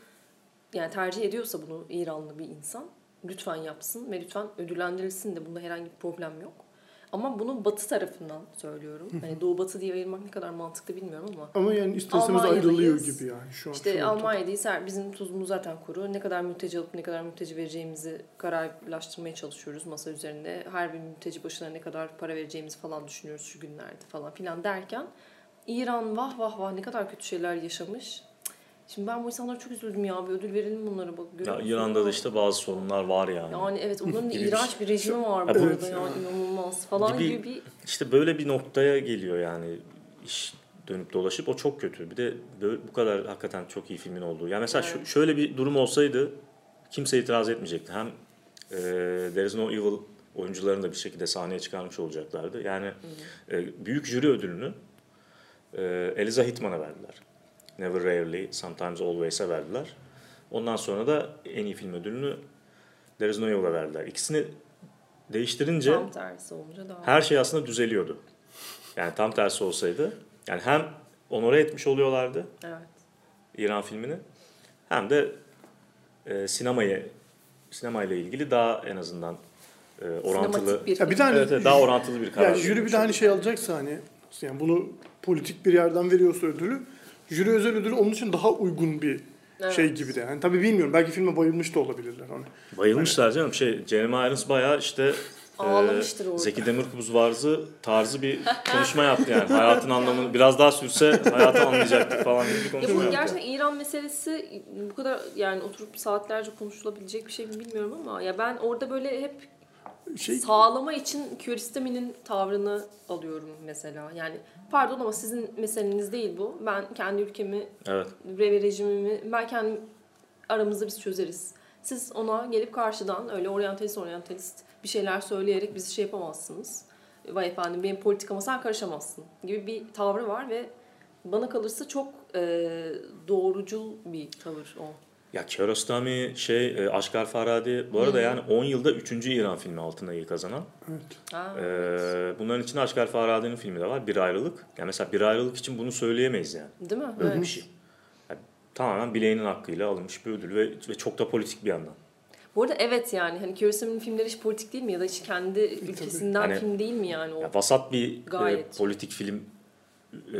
yani tercih ediyorsa bunu İranlı bir insan lütfen yapsın ve lütfen ödüllendirilsin de bunda herhangi bir problem yok. Ama bunu batı tarafından söylüyorum. Hani doğu batı diye ayırmak ne kadar mantıklı bilmiyorum ama Ama yani isterseniz ayrılıyor gibi yani şu an. işte. Almanya'dayız. Bizim tuzumuz zaten kuru. Ne kadar mülteci alıp ne kadar mülteci vereceğimizi kararlaştırmaya çalışıyoruz masa üzerinde. Her bir mülteci başına ne kadar para vereceğimizi falan düşünüyoruz şu günlerde falan filan derken İran vah vah vah ne kadar kötü şeyler yaşamış. Şimdi ben bu insanlara çok üzüldüm ya. Bir ödül verelim bunlara bak. görüyor Ya? İran'da da işte bazı sorunlar var yani. Yani evet onların da iğrenç bir rejimi var bu arada ya inanılmaz falan Gibi- gibi bir İşte böyle bir noktaya geliyor yani iş dönüp dolaşıp o çok kötü. Bir de böyle, bu kadar hakikaten çok iyi filmin olduğu. Yani mesela Evet. şöyle bir durum olsaydı kimse itiraz etmeyecekti. Hem e, There is no evil oyuncularını da bir şekilde sahneye çıkarmış olacaklardı. Yani e, büyük jüri ödülünü e, Eliza Hitman'a verdiler. Never Rarely, Sometimes Always'e verdiler. Ondan sonra da en iyi film ödülünü There is no evil'a verdiler. İkisini değiştirince tam tersi olunca daha. her şey aslında düzeliyordu. Yani tam tersi olsaydı. Yani hem onore etmiş oluyorlardı Evet. İran filmini hem de e, sinemayı sinemayla ilgili daha en azından e, orantılı bir Ya bir tane evet, evet, daha orantılı bir karar. yani jüri bir de hani şey alacaksa hani yani bunu politik bir yerden veriyorsa ödülü jüri özel ödülü onun için daha uygun bir Evet. şey gibi de. Hani tabii bilmiyorum belki filme bayılmış da olabilirler hani. Bayılmışlar canım. Şey, Jeremy Irons bayağı işte e, Ağlamıştır orada. Zeki Demirkubuz varzı tarzı bir konuşma yaptı yani. Hayatın anlamını biraz daha sürse hayatı anlayacaktık falan gibi bir Ya konuşma bu yaptı. gerçekten İran meselesi bu kadar yani oturup saatlerce konuşulabilecek bir şey mi bilmiyorum ama ya ben orada böyle hep Şey sağlama için Kiarostami'nin tavrını alıyorum mesela. Yani pardon ama sizin meseleniz değil bu. Ben kendi ülkemi, Evet. ve rejimimi ben kendim aramızda biz çözeriz. Siz ona gelip karşıdan öyle oryantalist oryantalist bir şeyler söyleyerek bizi şey yapamazsınız. Vay efendim benim politikama sen karışamazsın gibi bir tavrı var ve bana kalırsa çok e, doğrucul bir tavır o. Ya Kiarostami şey e, Aşkar Farhadi bu arada yani 10 yılda 3. İran filmi altın ayı kazanan. evet. Ha, Ee, bunların içinde Aşkar Farhadi'nin filmi de var. Bir ayrılık. Yani mesela bir ayrılık için bunu söyleyemeyiz yani. Değil mi? Böyle Evet. bir şey. Yani tamamen bileğinin hakkıyla alınmış bir ödül ve, ve çok da politik bir yandan. Bu arada evet yani hani Kiarostami'nin filmleri hiç politik değil mi ya da hiç kendi ülkesinden Hani- film değil mi yani o? Ya vasat bir e, Gayet. politik film, e,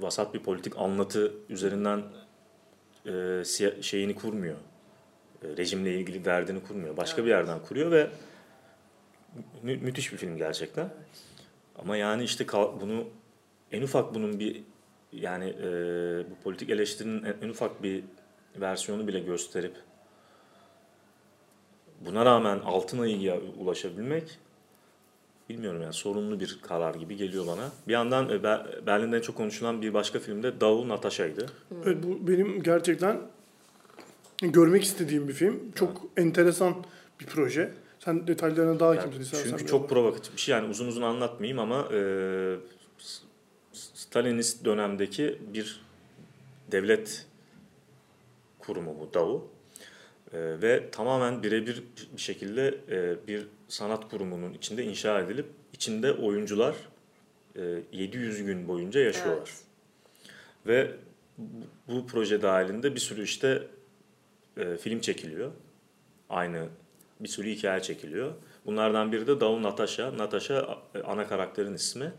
vasat bir politik anlatı üzerinden e, şeyini kurmuyor. E, rejimle ilgili derdini kurmuyor. Başka bir yerden kuruyor ve mü- müthiş bir film gerçekten. Ama yani işte bunu en ufak bunun bir yani e, bu politik eleştirinin en, en ufak bir versiyonu bile gösterip buna rağmen altın ayıya ulaşabilmek bilmiyorum yani sorunlu bir karar gibi geliyor bana. Bir yandan e, Ber- Berlin'de en çok konuşulan bir başka filmde Dao Natasha'ydı. Evet bu benim gerçekten görmek istediğim bir film. Çok enteresan bir proje. Sen detaylarına daha Yani hakimsin istersen. çünkü çok provokatif bir şey yani uzun uzun anlatmayayım ama e, Stalinist dönemdeki bir devlet kurumu bu DAO. E, ve tamamen birebir bir şekilde e, bir sanat kurumunun içinde inşa edilip içinde oyuncular e, 700 gün boyunca yaşıyorlar. Evet. Ve bu, proje dahilinde bir sürü işte e, film çekiliyor. Aynı bir sürü hikaye çekiliyor. Bunlardan biri de Dao Natasha. Natasha e, ana karakterin ismi.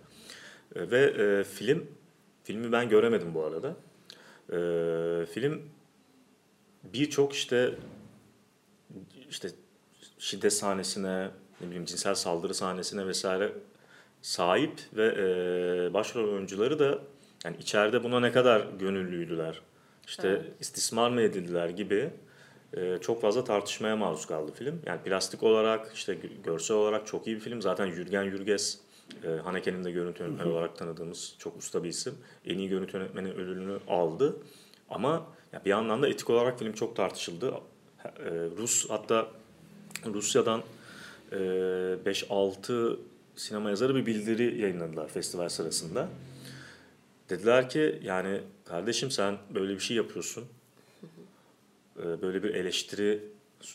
E, ve e, film, filmi ben göremedim bu arada. E, film birçok işte işte şiddet sahnesine, ne bileyim cinsel saldırı sahnesine vesaire sahip ve e, başrol oyuncuları da yani içeride buna ne kadar gönüllüydüler, işte Evet. istismar mı edildiler gibi e, çok fazla tartışmaya maruz kaldı film. Yani plastik olarak, işte gö- görsel olarak çok iyi bir film. Zaten Jürgen Jürges, e, Haneke'nin de görüntü yönetmeni olarak tanıdığımız çok usta bir isim. En iyi görüntü yönetmeni ödülünü aldı. Ama ya bir yandan da etik olarak film çok tartışıldı. E, Rus hatta Rusya'dan 5-6 sinema yazarı bir bildiri yayınladılar festival sırasında. Dediler ki yani kardeşim sen böyle bir şey yapıyorsun. Ee, böyle bir eleştiri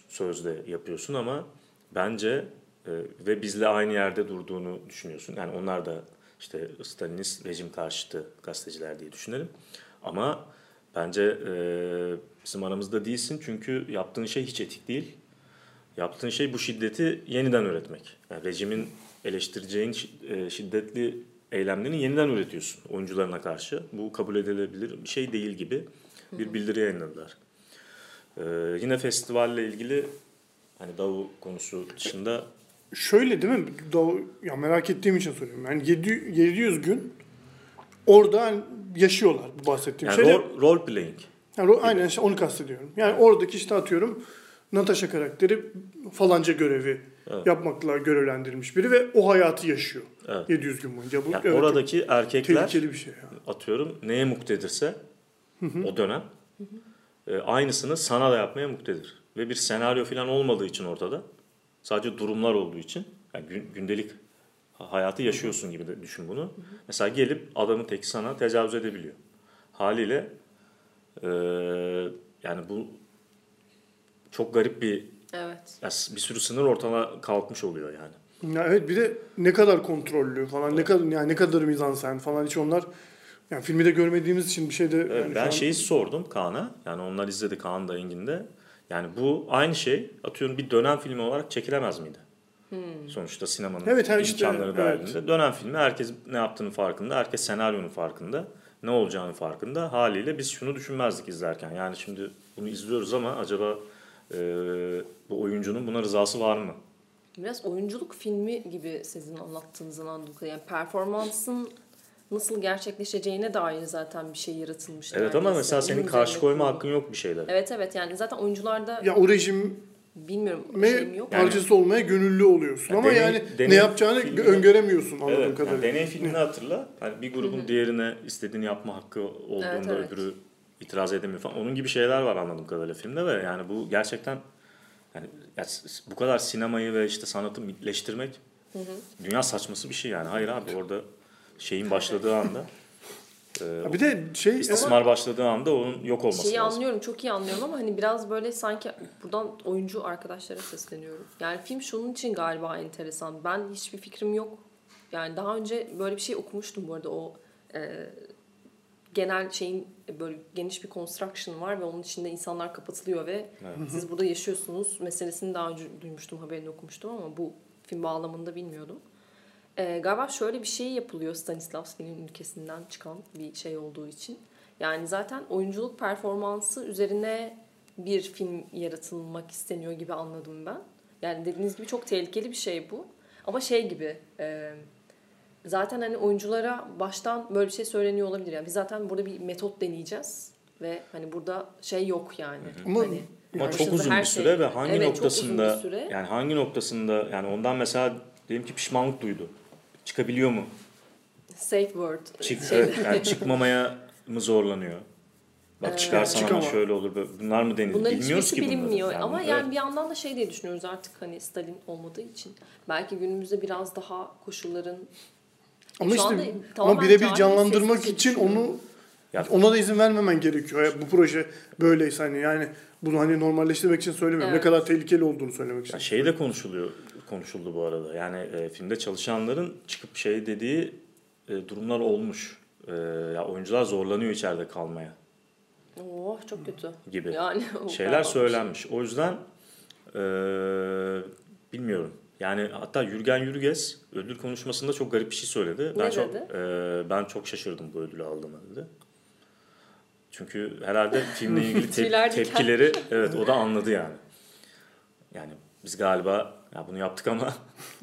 sözde yapıyorsun ama bence e, ve bizle aynı yerde durduğunu düşünüyorsun. Yani onlar da işte Stalinist rejim karşıtı gazeteciler diye düşünelim. Ama bence e, bizim aramızda değilsin çünkü yaptığın şey hiç etik değil. Yaptığın şey bu şiddeti yeniden üretmek. Yani rejimin eleştireceğin e, şiddetli eylemlerini yeniden üretiyorsun oyuncularına karşı. Bu kabul edilebilir bir şey değil gibi bir bildiri yayınladılar. Ee, yine festivalle ilgili hani Davu konusu dışında Şöyle değil mi? Doğu, ya merak ettiğim için soruyorum. Yani 700, 700 gün orada yaşıyorlar bu bahsettiğim yani şeyler. role, role playing. Yani o- aynen işte onu kastediyorum. Yani oradaki işte atıyorum Natasha karakteri falanca görevi Evet. yapmakla görevlendirilmiş biri ve o hayatı yaşıyor. Evet. 700 gün boyunca. Bu Yani evet, oradaki erkekler tehlikeli bir şey. Yani. atıyorum neye muktedirse o dönem e, aynısını sana da yapmaya muktedir. Ve bir senaryo falan olmadığı için ortada sadece durumlar olduğu için yani gün- gündelik ha- hayatı yaşıyorsun gibi de düşün bunu. Mesela gelip adamın teki sana tecavüz edebiliyor. Haliyle e, yani bu çok garip bir Evet. ya bir sürü sınır ortadan kalkmış oluyor yani. Ya evet bir de ne kadar kontrollü falan ne kadar yani ne kadar mizansen falan hiç onlar yani filmi de görmediğimiz için bir şey de Evet, yani ben an- şeyi sordum Kaan'a. Yani onlar izledi Kaan da Engin de. Yani bu aynı şey atıyorum bir dönem filmi olarak çekilemez miydi? Sonuçta sinemanın Evet, işte, imkanları evet. dahilinde. Dönem filmi herkes ne yaptığının farkında. Herkes senaryonun farkında. Ne olacağının farkında. Haliyle biz şunu düşünmezdik izlerken. Yani şimdi bunu izliyoruz ama acaba e, bu oyuncunun buna rızası var mı? Biraz oyunculuk filmi gibi sizin anlattığınızdan anladığım. Yani performansın nasıl gerçekleşeceğine dair zaten bir şey yaratılmış. Evet ama neredeyse. mesela senin karşı koyma kurulu. hakkın yok bir şeylere. Evet evet yani zaten oyuncularda ya o rejim bilmiyorum me şeyim yok. Yani- parçası olmaya gönüllü oluyorsun Ya ama deney- yani ne deney yapacağını filminde- öngöremiyorsun anladığım Evet, yani kadarıyla. deney filmini hatırla. Hani bir grubun diğerine istediğini yapma hakkı olduğunda Evet, evet. öbürü itiraz edemiyor falan. Onun gibi şeyler var anladığım kadarıyla filmde ve yani bu gerçekten yani bu kadar sinemayı ve işte sanatı mitleştirmek dünya saçması bir şey yani. Hayır abi orada şeyin başladığı anda e, bir de şey istismar başladığı anda onun yok olması Şeyi lazım. anlıyorum, çok iyi anlıyorum ama hani biraz böyle sanki buradan oyuncu arkadaşlara sesleniyorum. Yani film şunun için galiba enteresan. Ben hiçbir fikrim yok. Yani daha önce böyle bir şey okumuştum bu arada o e, genel şeyin böyle geniş bir construction var ve onun içinde insanlar kapatılıyor ve siz burada yaşıyorsunuz meselesini daha önce duymuştum, haberini okumuştum ama bu film bağlamında bilmiyordum. Ee, galiba şöyle bir şey yapılıyor Stanislavski'nin ülkesinden çıkan bir şey olduğu için. Yani zaten oyunculuk performansı üzerine bir film yaratılmak isteniyor gibi anladım ben. Yani dediğiniz gibi çok tehlikeli bir şey bu. Ama şey gibi e, zaten hani oyunculara baştan böyle bir şey söyleniyor olabilir. Yani biz zaten burada bir metot deneyeceğiz ve hani burada şey yok yani. Ama- Hani Ama çok uzun bir şey- süre ve hangi Evet, noktasında süre. yani hangi noktasında yani ondan mesela diyelim ki pişmanlık duydu. Çıkabiliyor mu? safe word Çık, şey- evet, yani çıkmamaya mı zorlanıyor? Bak çıkarsan ama Çıkamam. şöyle olur. Bunlar mı denir? Bunların Bilmiyoruz ki bunları. bilinmiyor ama evet. yani bir yandan da şey diye düşünüyoruz artık hani Stalin olmadığı için. Belki günümüzde biraz daha koşulların ama Şu işte ama birebir canlandırmak için onu Ya- ona da izin vermemen gerekiyor. Ya bu proje böyleyse hani yani bunu hani normalleştirmek için söylemiyorum. Evet. Ne kadar tehlikeli olduğunu söylemek için. Ya şey de konuşuluyor konuşuldu bu arada. Yani e, filmde çalışanların çıkıp şey dediği e, durumlar olmuş. E, ya oyuncular zorlanıyor içeride kalmaya oh çok kötü. gibi Yani şeyler söylenmiş. O yüzden e, bilmiyorum. Yani hatta Yürgen Yürges ödül konuşmasında çok garip bir şey söyledi. Ne ben çok dedi? e, ben çok şaşırdım bu ödülü aldığıma dedi. Çünkü herhalde filmle ilgili tep- tepkileri evet o da anladı yani. Yani biz galiba ya bunu yaptık ama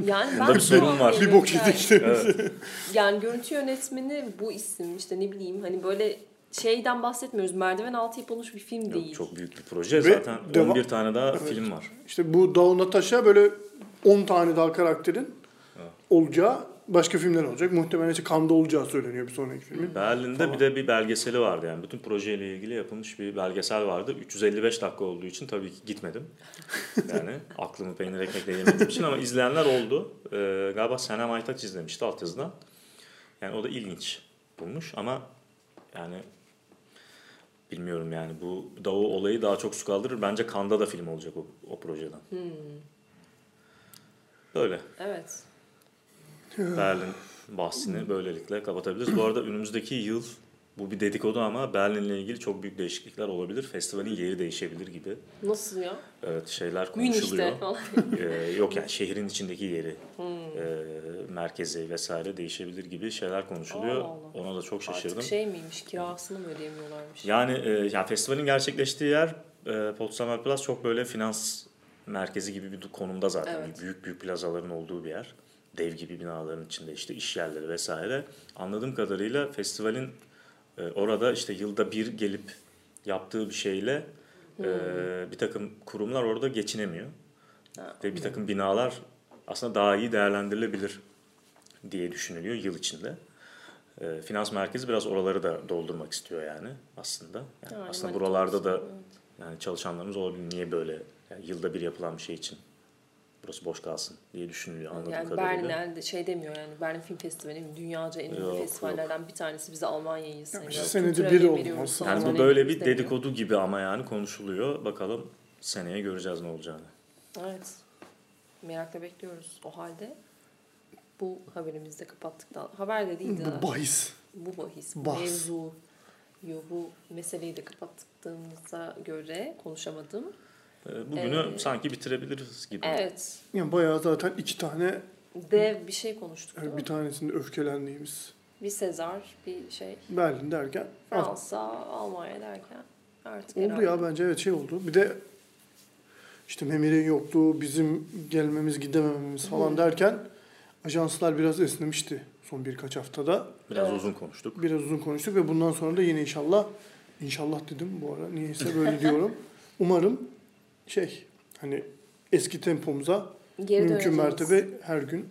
Yani ben bir sorun var. Bir bok yani- yedik. evet, Yani görüntü yönetmeni bu isim işte ne bileyim hani böyle şeyden bahsetmiyoruz. Merdiven altı yapılmış bir film yok, değil. çok büyük bir proje. Ve Zaten deva- 11 tane daha film var. İşte bu Dao Natasha böyle 10 tane daha karakterin olacağı başka filmler olacak. Muhtemelen işte Kanda olacağı söyleniyor bir sonraki filmin. Berlin'de Tamam. bir de bir belgeseli vardı yani bütün projeyle ilgili yapılmış bir belgesel vardı. 355 dakika olduğu için tabii ki gitmedim. Yani aklımı peynir ekmekle yemediğim için ama izleyenler oldu. Ee, galiba Senem Aytaç izlemişti altyazıdan. Yani o da ilginç bulmuş ama yani bilmiyorum yani bu da o olayı daha çok su kaldırır. Bence Kanda da film olacak o, o projeden. Böyle. Evet. Berlin bahsini böylelikle kapatabiliriz. Bu arada önümüzdeki yıl bu bir dedikodu ama Berlin'le ilgili çok büyük değişiklikler olabilir. Festivalin yeri değişebilir gibi. Nasıl ya? Evet şeyler konuşuluyor. Münih'te falan. Ee, yok yani şehrin içindeki yeri, e, merkezi vesaire değişebilir gibi şeyler konuşuluyor. Allah Allah. Ona da çok şaşırdım. Artık şey miymiş, kirasını mı ödeyemiyorlarmış? Yani e, yani festivalin gerçekleştiği yer e, Potsdamer Platz çok böyle finans merkezi gibi bir konumda zaten. Evet. Büyük büyük plazaların olduğu bir yer. Dev gibi binaların içinde işte iş yerleri vesaire. Anladığım kadarıyla festivalin e, orada işte yılda bir gelip yaptığı bir şeyle e, bir takım kurumlar orada geçinemiyor. Ha, Ve bir takım binalar aslında daha iyi değerlendirilebilir diye düşünülüyor yıl içinde. E, finans merkezi biraz oraları da doldurmak istiyor yani aslında. Yani Yani aslında buralarda da yani çalışanlarımız olabilir. Niye böyle yani yılda bir yapılan bir şey için burası boş kalsın diye düşünülüyor anladığım Yani kadarıyla. Berlin'de şey demiyor yani Berlin Film Festivali? Dünyaca en ünlü Yok, festivallerden bir tanesi bize Almanya'yı istemiyor. işte senede yön olmaz. Yani bu Almanya'yı böyle bir istemiyor. dedikodu gibi ama yani konuşuluyor. Bakalım seneye göreceğiz ne olacağını. Evet. Merakla bekliyoruz. O halde bu haberimizi de kapattıktan... Haber de değil de Bu bahis. bu bahis, bu Bahs. mevzu, yo, bu meseleyi de kapattığımıza göre konuşamadım. E, Bugünü Ee, sanki bitirebiliriz gibi. Evet. Yani bayağı zaten iki tane Dev bir şey konuştuk değil bir mi? tanesinde öfkelendiğimiz Bir Sezar, bir şey. Berlin derken ah, Fransa, Almanya derken artık oldu herhalde. ya bence evet şey oldu. Bir de işte Memir'in yokluğu, bizim gelmemiz gidemememiz falan derken ajanslar biraz esnemişti son birkaç haftada. Biraz Evet. uzun konuştuk. Biraz uzun konuştuk ve bundan sonra da yine inşallah inşallah dedim bu ara niyeyse böyle diyorum. Umarım şey hani eski tempomuza Geri mümkün döneceğiz. mertebe her gün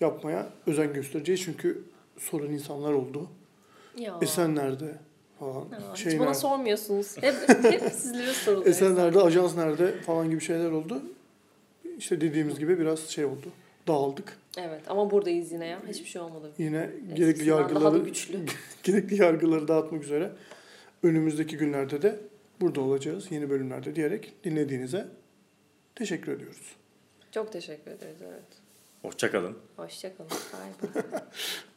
yapmaya özen göstereceğiz. Çünkü soran insanlar oldu. Ya. Esenler'de falan. Ya, şey hiç bana nerede? sormuyorsunuz. Hep, hep sizlere soruluyor. Esenler'de, ajans nerede falan gibi şeyler oldu. İşte dediğimiz gibi biraz şey oldu. Dağıldık. Evet ama buradayız yine ya. Hiçbir şey olmadı. Yine Eskisinden gerekli Daha da yargıları güçlü. gerekli yargıları dağıtmak üzere önümüzdeki günlerde de burada olacağız yeni bölümlerde diyerek dinlediğinize teşekkür ediyoruz. Çok teşekkür ederiz evet. Hoşçakalın. Hoşçakalın. Bay bay.